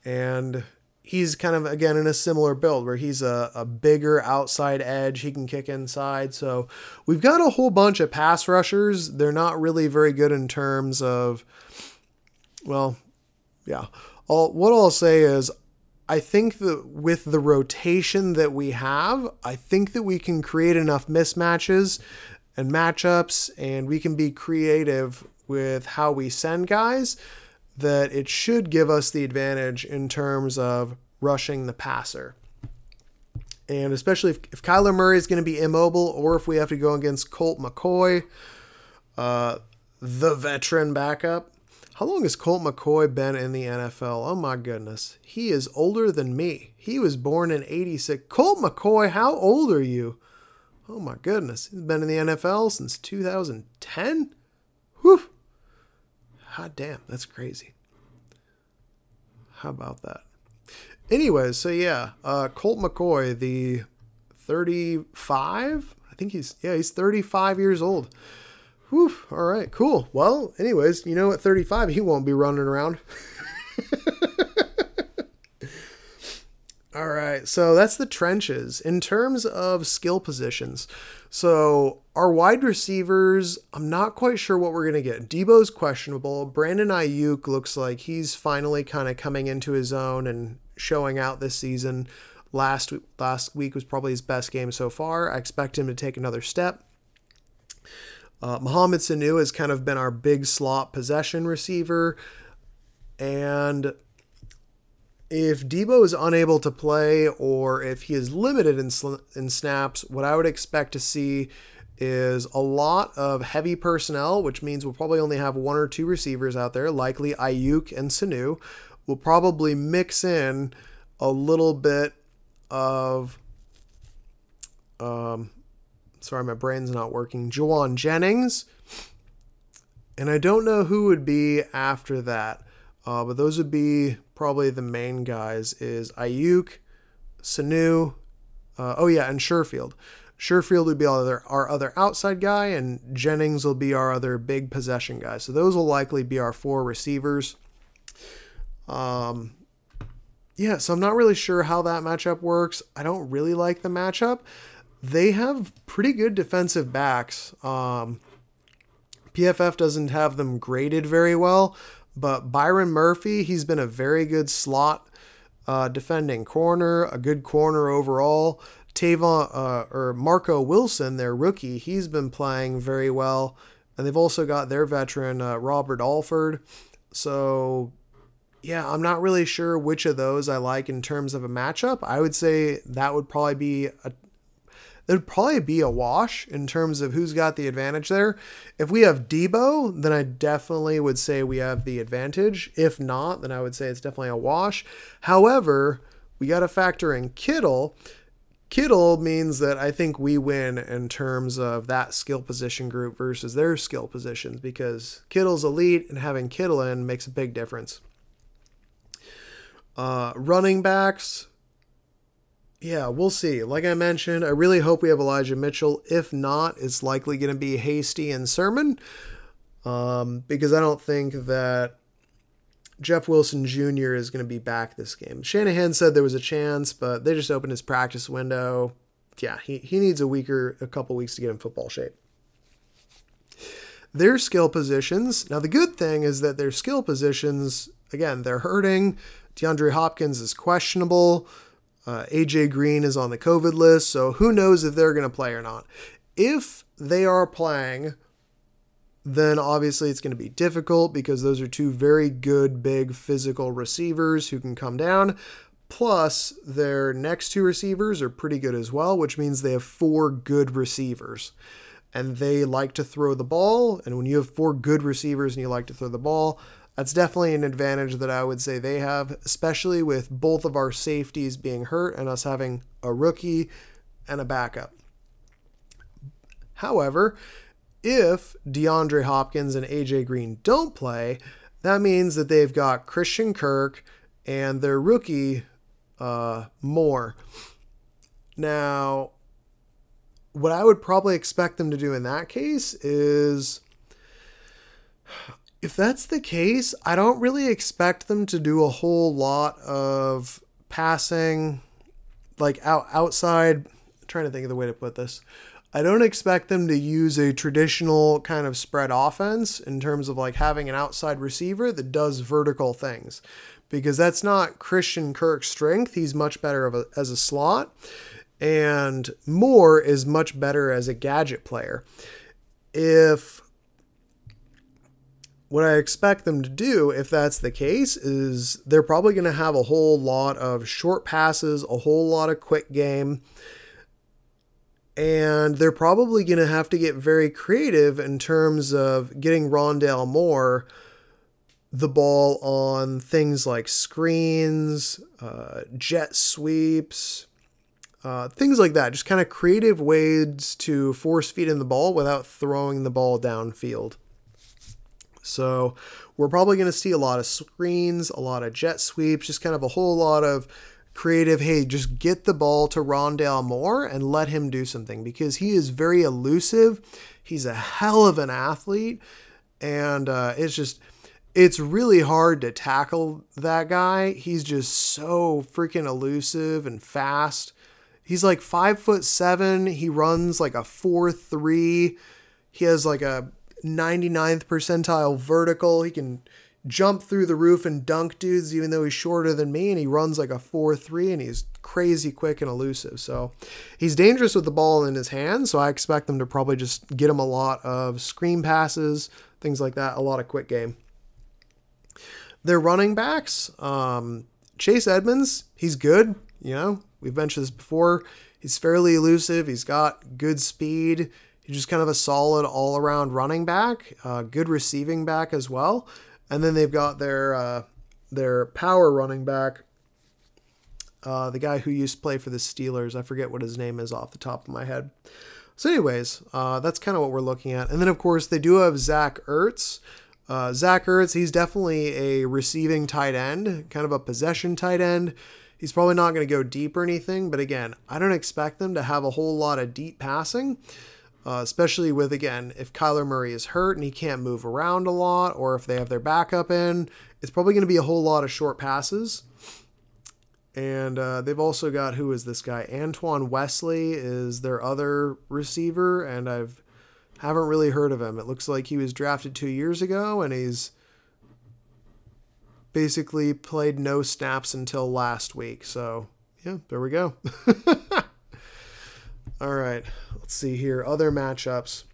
And he's kind of again in a similar build where he's a, a bigger outside edge. He can kick inside. So we've got a whole bunch of pass rushers. They're not really very good in terms of well, yeah. All, what I'll say is I think that with the rotation that we have, I think that we can create enough mismatches and matchups, and we can be creative with how we send guys that it should give us the advantage in terms of rushing the passer. And especially if, if Kyler Murray is going to be immobile or if we have to go against Colt McCoy, uh, the veteran backup, how long has Colt McCoy been in the NFL? Oh my goodness. He is older than me. He was born in 86. Colt McCoy, how old are you? Oh my goodness. He's been in the NFL since 2010? Whew. God damn, that's crazy. How about that? Anyways, so yeah, uh, Colt McCoy, the 35, I think he's, yeah, he's 35 years old. Whew, all right, cool. Well, anyways, you know, at 35, he won't be running around. all right, so that's the trenches. In terms of skill positions, so our wide receivers, I'm not quite sure what we're going to get. Deebo's questionable. Brandon Aiyuk looks like he's finally kind of coming into his own and showing out this season. Last last week was probably his best game so far. I expect him to take another step. Uh, Mohamed Sanu has kind of been our big slot possession receiver. And if Deebo is unable to play or if he is limited in, sl- in snaps, what I would expect to see is a lot of heavy personnel, which means we'll probably only have one or two receivers out there, likely Aiyuk and Sanu. We'll probably mix in a little bit of um, Sorry, my brain's not working. Jauan Jennings. And I don't know who would be after that. Uh, but those would be probably the main guys is Aiyuk, Sanu, uh, oh yeah, and Sherfield. Sherfield would be our other, our other outside guy, and Jennings will be our other big possession guy. So those will likely be our four receivers. Um, yeah, so I'm not really sure how that matchup works. I don't really like the matchup they have pretty good defensive backs. Um, PFF doesn't have them graded very well, but Byron Murphy, he's been a very good slot uh, defending corner, a good corner overall. Tavon uh, or Marco Wilson, their rookie, he's been playing very well, and they've also got their veteran uh, Robert Alford. So, yeah, I'm not really sure which of those I like in terms of a matchup. I would say that would probably be a it'd probably be a wash in terms of who's got the advantage there. If we have Deebo, then I definitely would say we have the advantage. If not, then I would say it's definitely a wash. However, we got to factor in Kittle. Kittle means that I think we win in terms of that skill position group versus their skill positions because Kittle's elite and having Kittle in makes a big difference. Uh, running backs, yeah, we'll see. Like I mentioned, I really hope we have Elijah Mitchell. If not, it's likely going to be Hasty and Sermon um, because I don't think that Jeff Wilson Jr. is going to be back this game. Shanahan said there was a chance, but they just opened his practice window. yeah, he, he needs a weeker, a couple weeks to get in football shape. Their skill positions. Now, the good thing is that their skill positions, again, they're hurting. DeAndre Hopkins is questionable. Uh, AJ Green is on the COVID list, so who knows if they're going to play or not. If they are playing, then obviously it's going to be difficult because those are two very good, big physical receivers who can come down. Plus, their next two receivers are pretty good as well, which means they have four good receivers. And they like to throw the ball. And when you have four good receivers and you like to throw the ball, that's definitely an advantage that I would say they have, especially with both of our safeties being hurt and us having a rookie and a backup. However, if DeAndre Hopkins and AJ Green don't play, that means that they've got Christian Kirk and their rookie uh, Moore. Now, what I would probably expect them to do in that case is if that's the case, I don't really expect them to do a whole lot of passing like out outside I'm trying to think of the way to put this. I don't expect them to use a traditional kind of spread offense in terms of like having an outside receiver that does vertical things because that's not Christian Kirk's strength. He's much better a, as a slot, and Moore is much better as a gadget player. If what I expect them to do, if that's the case, is they're probably going to have a whole lot of short passes, a whole lot of quick game and they're probably going to have to get very creative in terms of getting Rondale Moore the ball on things like screens, uh, jet sweeps, uh, things like that. Just kind of creative ways to force feed in the ball without throwing the ball downfield. So we're probably going to see a lot of screens, a lot of jet sweeps, just kind of a whole lot of creative, hey, just get the ball to Rondale Moore and let him do something because he is very elusive. He's a hell of an athlete. And uh, it's just, it's really hard to tackle that guy. He's just so freaking elusive and fast. He's like five foot seven. He runs like a four three. He has like a 99th percentile vertical. He can jump through the roof and dunk dudes, even though he's shorter than me, and he runs like a 4 3 and he's crazy quick and elusive. So he's dangerous with the ball in his hands. So I expect them to probably just get him a lot of screen passes, things like that, a lot of quick game. Their running backs, um, Chase Edmonds, he's good. You know, we've mentioned this before. He's fairly elusive. He's got good speed. He's just kind of a solid all around running back, uh, good receiving back as well. And then they've got their uh, their power running back, uh, the guy who used to play for the Steelers. I forget what his name is off the top of my head. So, anyways, uh, that's kind of what we're looking at. And then, of course, they do have Zach Ertz. Uh, Zach Ertz, he's definitely a receiving tight end, kind of a possession tight end. He's probably not going to go deep or anything, but again, I don't expect them to have a whole lot of deep passing. Uh, especially with again if Kyler Murray is hurt and he can't move around a lot, or if they have their backup in, it's probably going to be a whole lot of short passes. And uh, they've also got who is this guy? Antoine Wesley is their other receiver, and I've haven't really heard of him. It looks like he was drafted two years ago, and he's basically played no snaps until last week. So yeah, there we go. All right, let's see here. Other matchups.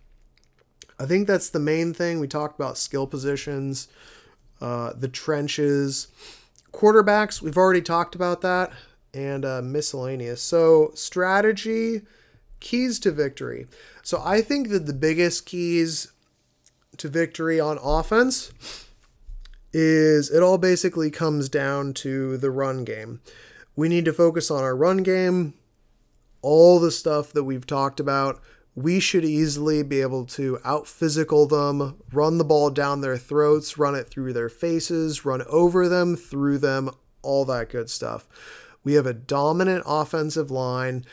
I think that's the main thing. We talked about skill positions, uh, the trenches, quarterbacks. We've already talked about that, and uh, miscellaneous. So, strategy, keys to victory. So, I think that the biggest keys to victory on offense is it all basically comes down to the run game. We need to focus on our run game all the stuff that we've talked about, we should easily be able to out physical them, run the ball down their throats, run it through their faces, run over them, through them, all that good stuff. We have a dominant offensive line.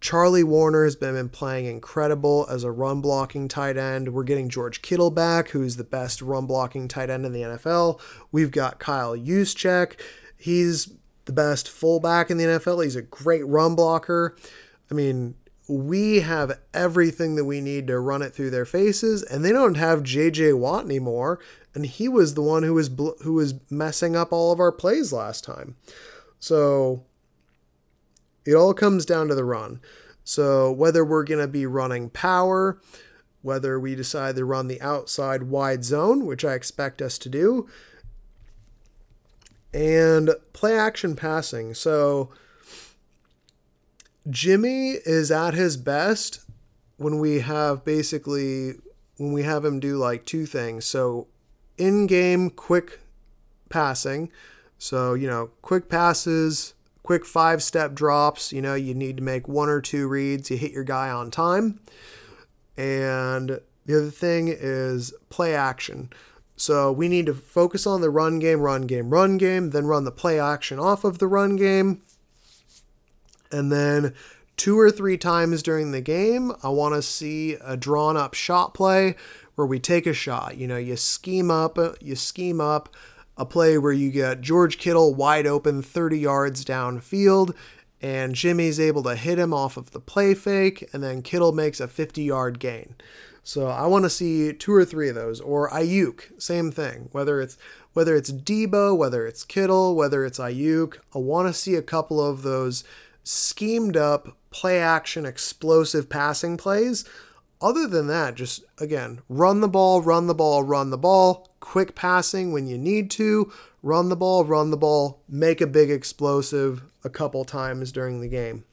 Charlie Woerner has been playing incredible as a run blocking tight end. We're getting George Kittle back, who's the best run blocking tight end in the NFL. We've got Kyle Juszczyk. He's the best fullback in the NFL. He's a great run blocker. I mean, we have everything that we need to run it through their faces, and they don't have J.J. Watt anymore, and he was the one who was bl- who was messing up all of our plays last time. So it all comes down to the run. So whether we're going to be running power, whether we decide to run the outside wide zone, which I expect us to do, and play action passing. So Jimmy is at his best when we have basically when we have him do like two things. So in-game quick passing. So, you know, quick passes, quick five-step drops, you know, you need to make one or two reads, you hit your guy on time. And the other thing is play action. So we need to focus on the run game, run game, run game, then run the play action off of the run game. And then two or three times during the game, I want to see a drawn up shot play where we take a shot. You know, you scheme up, you scheme up a play where you get George Kittle wide open 30 yards downfield and Jimmy's able to hit him off of the play fake and then Kittle makes a 50 yard gain. So I want to see two or three of those. Or Aiyuk, same thing. Whether it's whether it's Deebo, whether it's Kittle, whether it's Aiyuk, I want to see a couple of those schemed up play action explosive passing plays. Other than that, just again, run the ball, run the ball, run the ball, quick passing when you need to, run the ball, run the ball, make a big explosive a couple times during the game.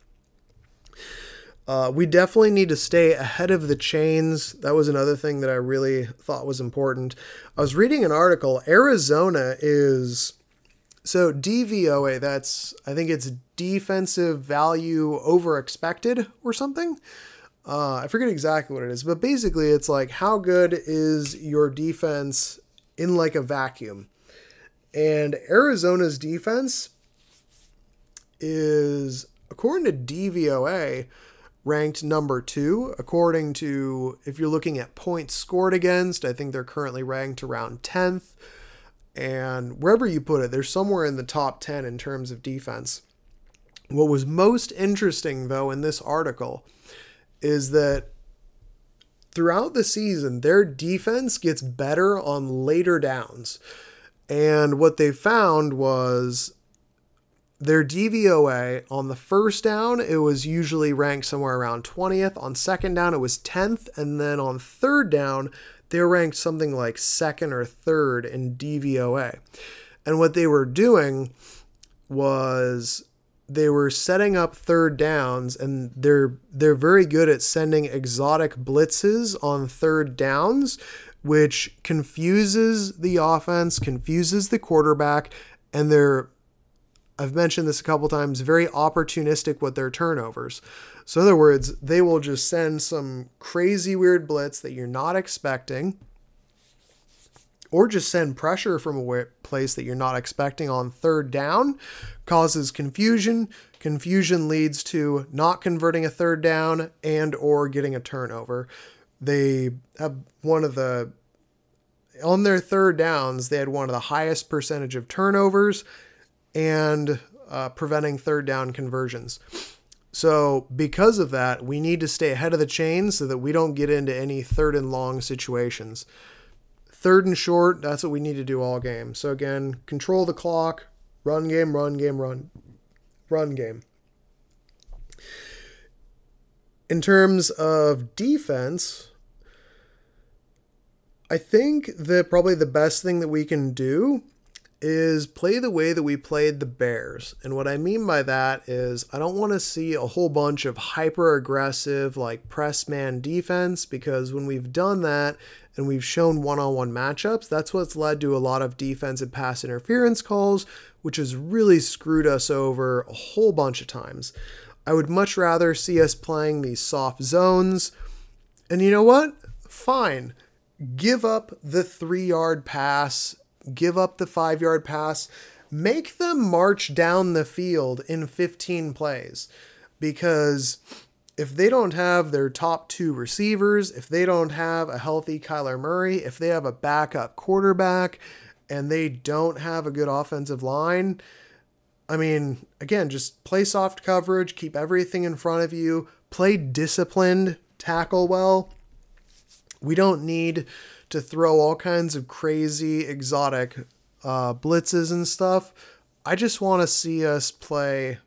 Uh, we definitely need to stay ahead of the chains. That was another thing that I really thought was important. I was reading an article. Arizona is so DVOA. That's I think it's defensive value over expected or something. Uh, I forget exactly what it is, but basically it's like how good is your defense in like a vacuum. And Arizona's defense is according to DVOA ranked number two. According to, if you're looking at points scored against, I think they're currently ranked around 10th. And wherever you put it, they're somewhere in the top 10 in terms of defense. What was most interesting, though, in this article is that throughout the season, their defense gets better on later downs. And what they found was their DVOA on the first down, it was usually ranked somewhere around 20th. On second down, it was 10th. And then on third down, they were ranked something like second or third in DVOA. And what they were doing was they were setting up third downs and they're they're very good at sending exotic blitzes on third downs which confuses the offense confuses the quarterback and they're I've mentioned this a couple times, very opportunistic with their turnovers. So, in other words, they will just send some crazy weird blitz that you're not expecting, or just send pressure from a place that you're not expecting on third down, causes confusion. Confusion leads to not converting a third down and or getting a turnover. They have one of the on their third downs, they had one of the highest percentage of turnovers and uh, preventing third down conversions. So, because of that, we need to stay ahead of the chain so that we don't get into any third and long situations. Third and short, that's what we need to do all game. So, again, control the clock, run game, run game, run, run game. In terms of defense, I think that probably the best thing that we can do is play the way that we played the Bears. And what I mean by that is I don't want to see a whole bunch of hyper aggressive, like press man defense, because when we've done that and we've shown one on one matchups, that's what's led to a lot of defensive pass interference calls, which has really screwed us over a whole bunch of times. I would much rather see us playing these soft zones. And you know what? Fine. Give up the three yard pass give up the five yard pass, make them march down the field in 15 plays. Because if they don't have their top two receivers, if they don't have a healthy Kyler Murray, if they have a backup quarterback, and they don't have a good offensive line, I mean, again, just play soft coverage, keep everything in front of you, play disciplined, tackle well. We don't need to throw all kinds of crazy, exotic uh, blitzes and stuff. I just want to see us play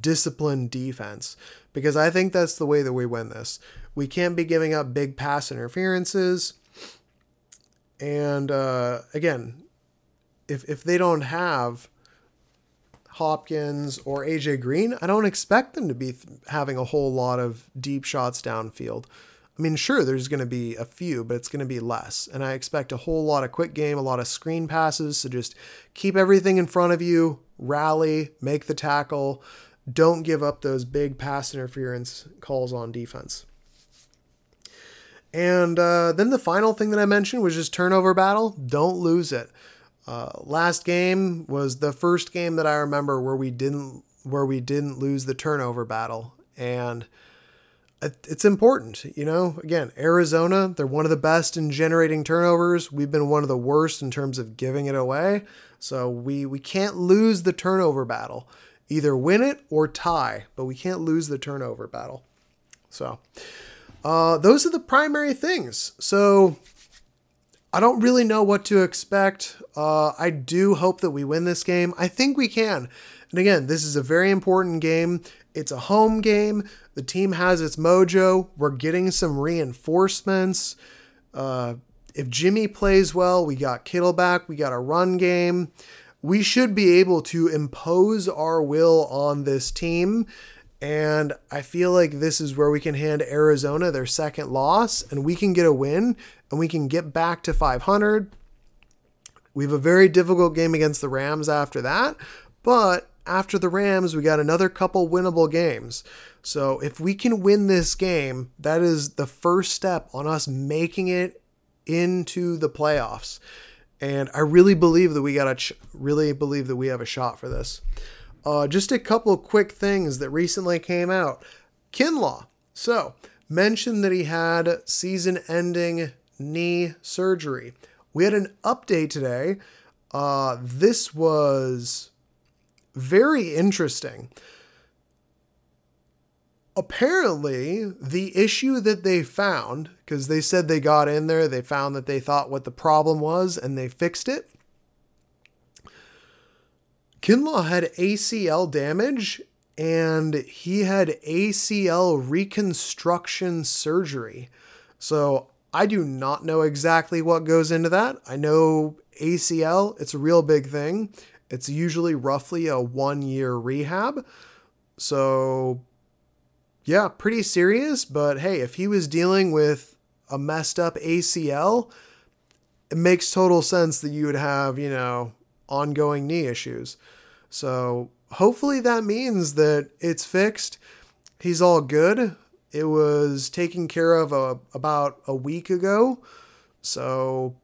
disciplined defense because I think that's the way that we win this. We can't be giving up big pass interferences. And uh, again, if if they don't have Hopkins or AJ Green, I don't expect them to be th- having a whole lot of deep shots downfield. I mean, sure, there's going to be a few, but it's going to be less. And I expect a whole lot of quick game, a lot of screen passes. So just keep everything in front of you, rally, make the tackle. Don't give up those big pass interference calls on defense. And uh, then the final thing that I mentioned was just turnover battle. Don't lose it. Uh, last game was the first game that I remember where we didn't where we didn't lose the turnover battle, and it's important. You know, again, Arizona they're one of the best in generating turnovers. We've been one of the worst in terms of giving it away. So we we can't lose the turnover battle. Either win it or tie, but we can't lose the turnover battle. So uh, those are the primary things. So I don't really know what to expect. Uh, I do hope that we win this game. I think we can. And again, this is a very important game. It's a home game. The team has its mojo. We're getting some reinforcements. Uh, if Jimmy plays well, we got Kittle back. We got a run game. We should be able to impose our will on this team. And I feel like this is where we can hand Arizona their second loss and we can get a win and we can get back to 500. We have a very difficult game against the Rams after that, but after the Rams, we got another couple winnable games. So if we can win this game, that is the first step on us making it into the playoffs. And I really believe that we got a ch- really believe that we have a shot for this. Uh, just a couple quick things that recently came out. Kinlaw. So mentioned that he had season-ending knee surgery. We had an update today. Uh, this was very interesting. Apparently, the issue that they found, because they said they got in there, they found that they thought what the problem was and they fixed it. Kinlaw had ACL damage and he had ACL reconstruction surgery. So I do not know exactly what goes into that. I know ACL, it's a real big thing. It's usually roughly a one year rehab. So, yeah, pretty serious. But hey, if he was dealing with a messed up ACL, it makes total sense that you would have, you know, ongoing knee issues. So, hopefully that means that it's fixed. He's all good. It was taken care of a, uh, about a week ago. So,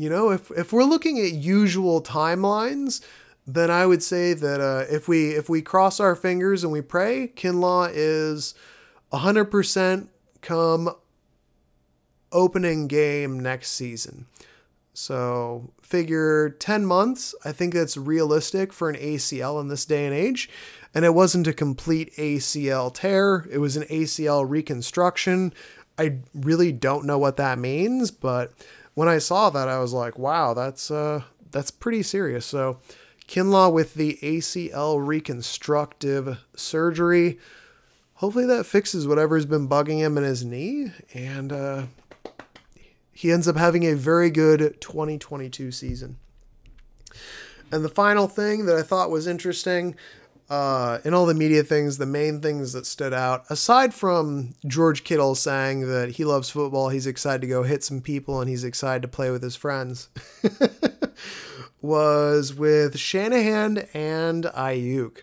you know, if, if we're looking at usual timelines, then I would say that uh, if we if we cross our fingers and we pray, Kinlaw is 100% come opening game next season. So figure 10 months. I think that's realistic for an ACL in this day and age and it wasn't a complete ACL tear, it was an ACL reconstruction. I really don't know what that means, but when I saw that I was like, wow, that's uh that's pretty serious. So Kinlaw with the ACL reconstructive surgery. Hopefully that fixes whatever's been bugging him in his knee and uh he ends up having a very good 2022 season. And the final thing that I thought was interesting uh, in all the media things, the main things that stood out, aside from George Kittle saying that he loves football, he's excited to go hit some people, and he's excited to play with his friends, was with Shanahan and Aiyuk.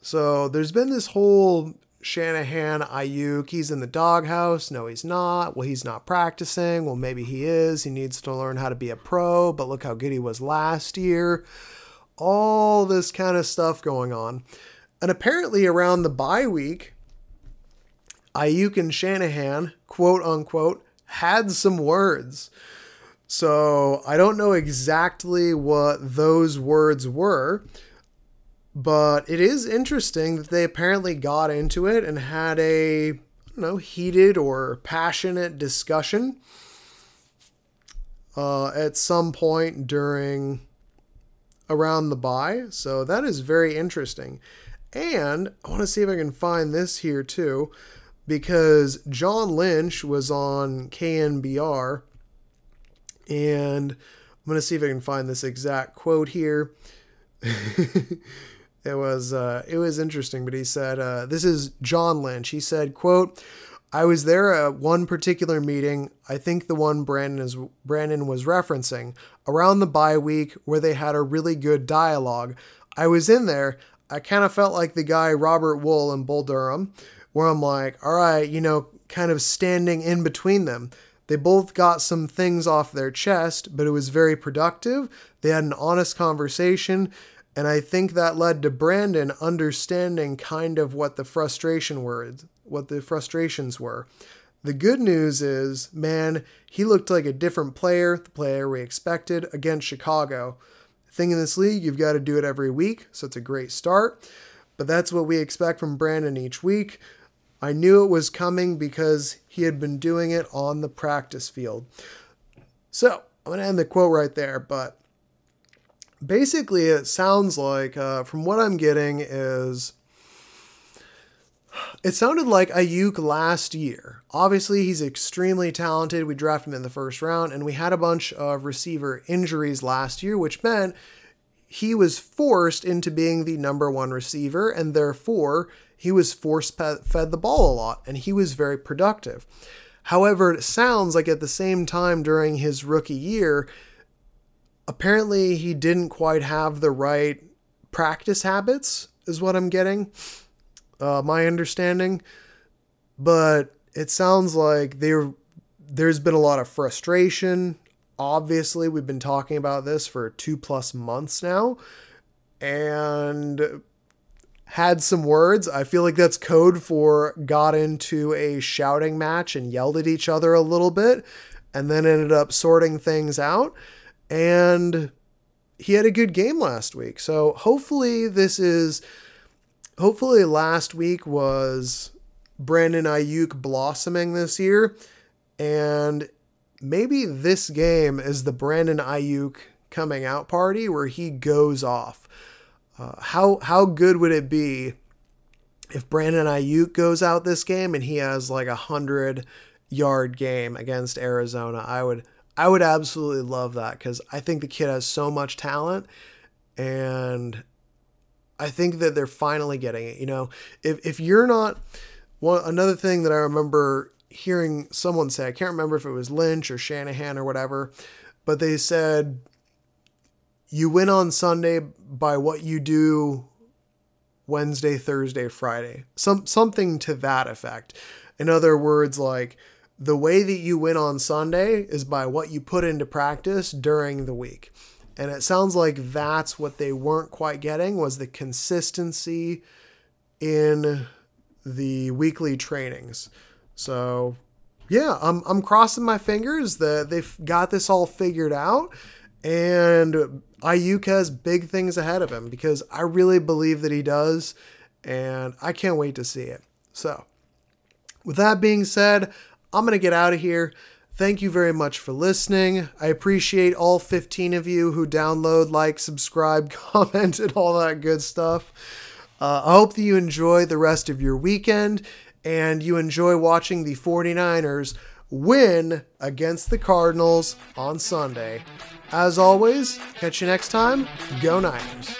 So there's been this whole Shanahan, Aiyuk, he's in the doghouse. No, he's not. Well, he's not practicing. Well, maybe he is. He needs to learn how to be a pro, but look how good he was last year all this kind of stuff going on. And apparently, around the bye week, Aiyuk and Shanahan, quote unquote, had some words. So I don't know exactly what those words were, But it is interesting that they apparently got into it and had a, know, heated or passionate discussion uh, at some point during around the bye. So that is very interesting. And I want to see if I can find this here too, because John Lynch was on KNBR, and I'm going to see if I can find this exact quote here. it was uh, it was interesting, but he said uh, this is John Lynch. He said, "quote I was there at one particular meeting. I think the one Brandon is Brandon was referencing around the bye week where they had a really good dialogue. I was in there. I kind of felt like the guy Robert Wuhl in Bull Durham, where I'm like, all right, you know, kind of standing in between them. They both got some things off their chest, but it was very productive. They had an honest conversation and I think that led to Brandon understanding kind of what the frustration were, what the frustrations were. The good news is, man, he looked like a different player, the player we expected against Chicago. thing in this league, you've got to do it every week, so it's a great start. But that's what we expect from Brandon each week. I knew it was coming because he had been doing it on the practice field. So I'm going to end the quote right there, but basically, it sounds like, uh, from what I'm getting, is it sounded like Aiyuk last year. Obviously, he's extremely talented. We drafted him in the first round, and we had a bunch of receiver injuries last year, which meant he was forced into being the number one receiver, and therefore he was force fed the ball a lot, and he was very productive. However, it sounds like at the same time during his rookie year, apparently he didn't quite have the right practice habits, is what I'm getting. Uh, my understanding. But it sounds like there there's been a lot of frustration. Obviously, we've been talking about this for two plus months now, and had some words. I feel like that's code for got into a shouting match and yelled at each other a little bit, and then ended up sorting things out and he had a good game last week. So hopefully this is hopefully last week was Brandon Aiyuk blossoming this year and maybe this game is the Brandon Aiyuk coming out party where he goes off. Uh, how how good would it be if Brandon Aiyuk goes out this game and he has like a hundred yard game against Arizona? I would I would absolutely love that because I think the kid has so much talent and I think that they're finally getting it. You know, if, if you're not one another thing that I remember hearing someone say, I can't remember if it was Lynch or Shanahan or whatever, but they said you win on Sunday by what you do Wednesday, Thursday, Friday. Some something to that effect. In other words, like the way that you win on Sunday is by what you put into practice during the week. And it sounds like that's what they weren't quite getting was the consistency in the weekly trainings. So, yeah, I'm I'm crossing my fingers that they've got this all figured out and Aiyuk has big things ahead of him because I really believe that he does and I can't wait to see it. So, with that being said, I'm going to get out of here. Thank you very much for listening. I appreciate all 15 of you who download, like, subscribe, comment, and all that good stuff. Uh, I hope that you enjoy the rest of your weekend and you enjoy watching the 49ers win against the Cardinals on Sunday. As always, catch you next time. Go Niners.